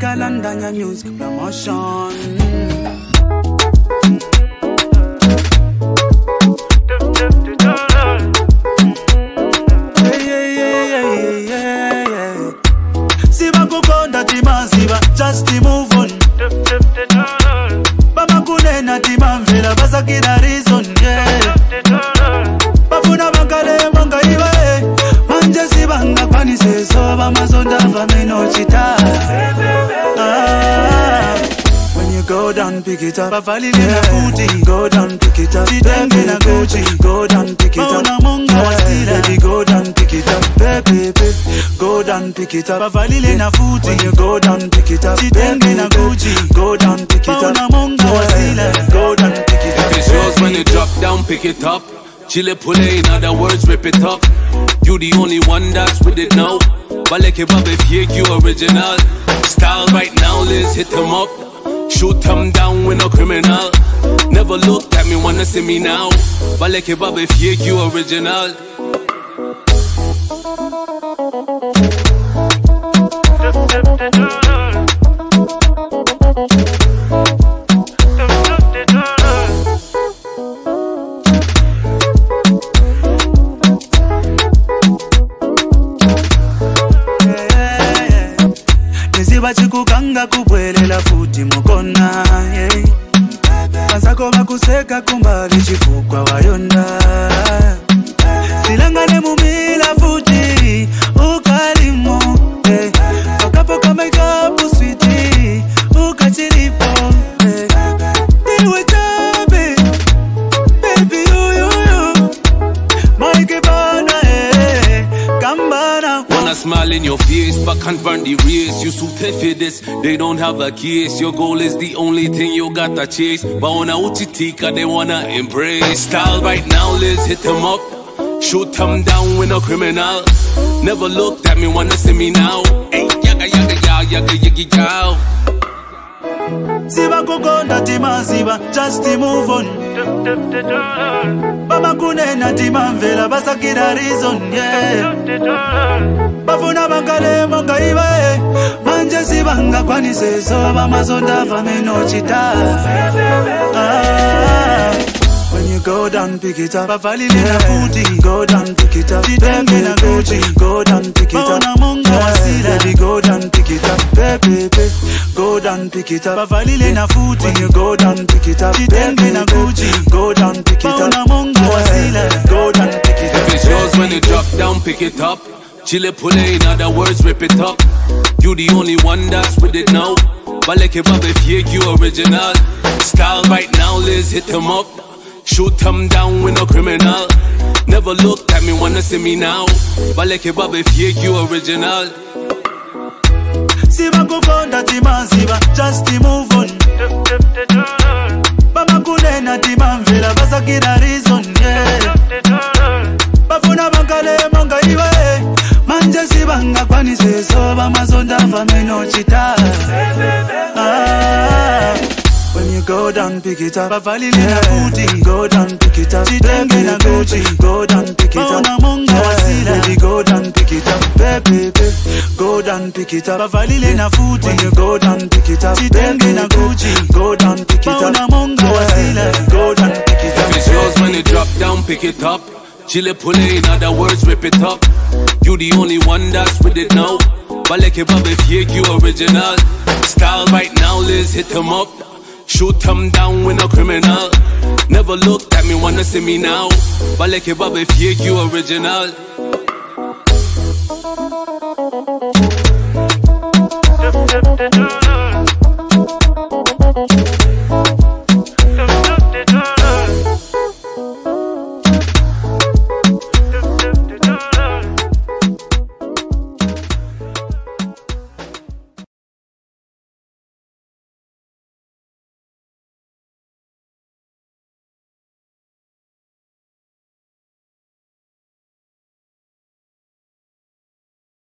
Galandanya Music Promotion. Yeah, yeah, yeah, yeah, yeah, yeah. Siba kukonda timaziba, just move on. Bama kunena timamvela, basakira reason, bamazonda vamenochita ah. When you go down, pick it up. Bavalile na futi. Go down, pick it up. Jitenge na Gucci. Go down, pick it up. Mauna munga. Baby, go down, pick it up. Baby, baby. Go down, pick it up. Bavalile na futi. When you go down, pick it up. Jitenge na Gucci. Go down, pick it up. Mauna munga wasila. Go down, pick it up. If it's yours when you drop down, pick it up. Chile pull in other words, rip it up. You the only one that's with it now. Baleke babe fake you original. Style right now, let's hit them up. Shoot them down with no criminal. Never looked at me, wanna see me now. Baleke babe fake you original. kukanga kubwelela futhi mukona hey. vasako vakuseka kumbali chifukwa vayonda silangane mumila smile in your face, but can't run the race. You so tough for this, they don't have a case. Your goal is the only thing you gotta chase. But on a uchitika, they wanna embrace. Style right now, let's hit them up. Shoot them down with no criminal. Never looked at me, wanna see me now. Hey, yaga yaga yaga yaga yaga yaga. siba kukonda timaziba just move on bama kunena timamvela basakira reason yeah. Sibangakwanise so bamazonda vamenochita ah. When you go down, pick it up. Bavalile na futi. Go down, pick it up. Jitenge na Gucci. Go down, pick it up. Mauna munga wasila. Baby, go down, pick it up. Baby, baby. Go down, pick it up. Bavalile na futi. When you go down, pick it up. Jitenge na Gucci. Go down, pick it up. Mauna munga wasila. Go down, pick it up. If it's yours when you drop down, pick it up. Chile pull in other words, rip it up. You the only one that's with it now. Baleke babe fake you original. Style right now, let's hit them up. Shoot them down with no criminal. Never looked at me, wanna see me now. Baleke babe fake you original. siba kukonda timaziba just move on bama kunena timamvela basakira reason vamenochita ah. When you go down, pick it up. Bavalile na futi. Go down, pick it up. Jitenge na Gucci. Go down, pick it up. Mauna munga. Baby, go down, pick it up. Baby, baby. Go down, pick it up. Bavalile na futi. When you go down, pick it up. Jitenge na Gucci. Go down, pick it up. Mauna munga. Go down, pick it up. If it's yours when you drop down, pick it up. Chile pull in other words, rip it up. You the only one that's with it now. Baleke babe if you original. Style right now, let's hit them up. Shoot them down with no criminal. Never looked at me, wanna see me now. Baleke babe if you original.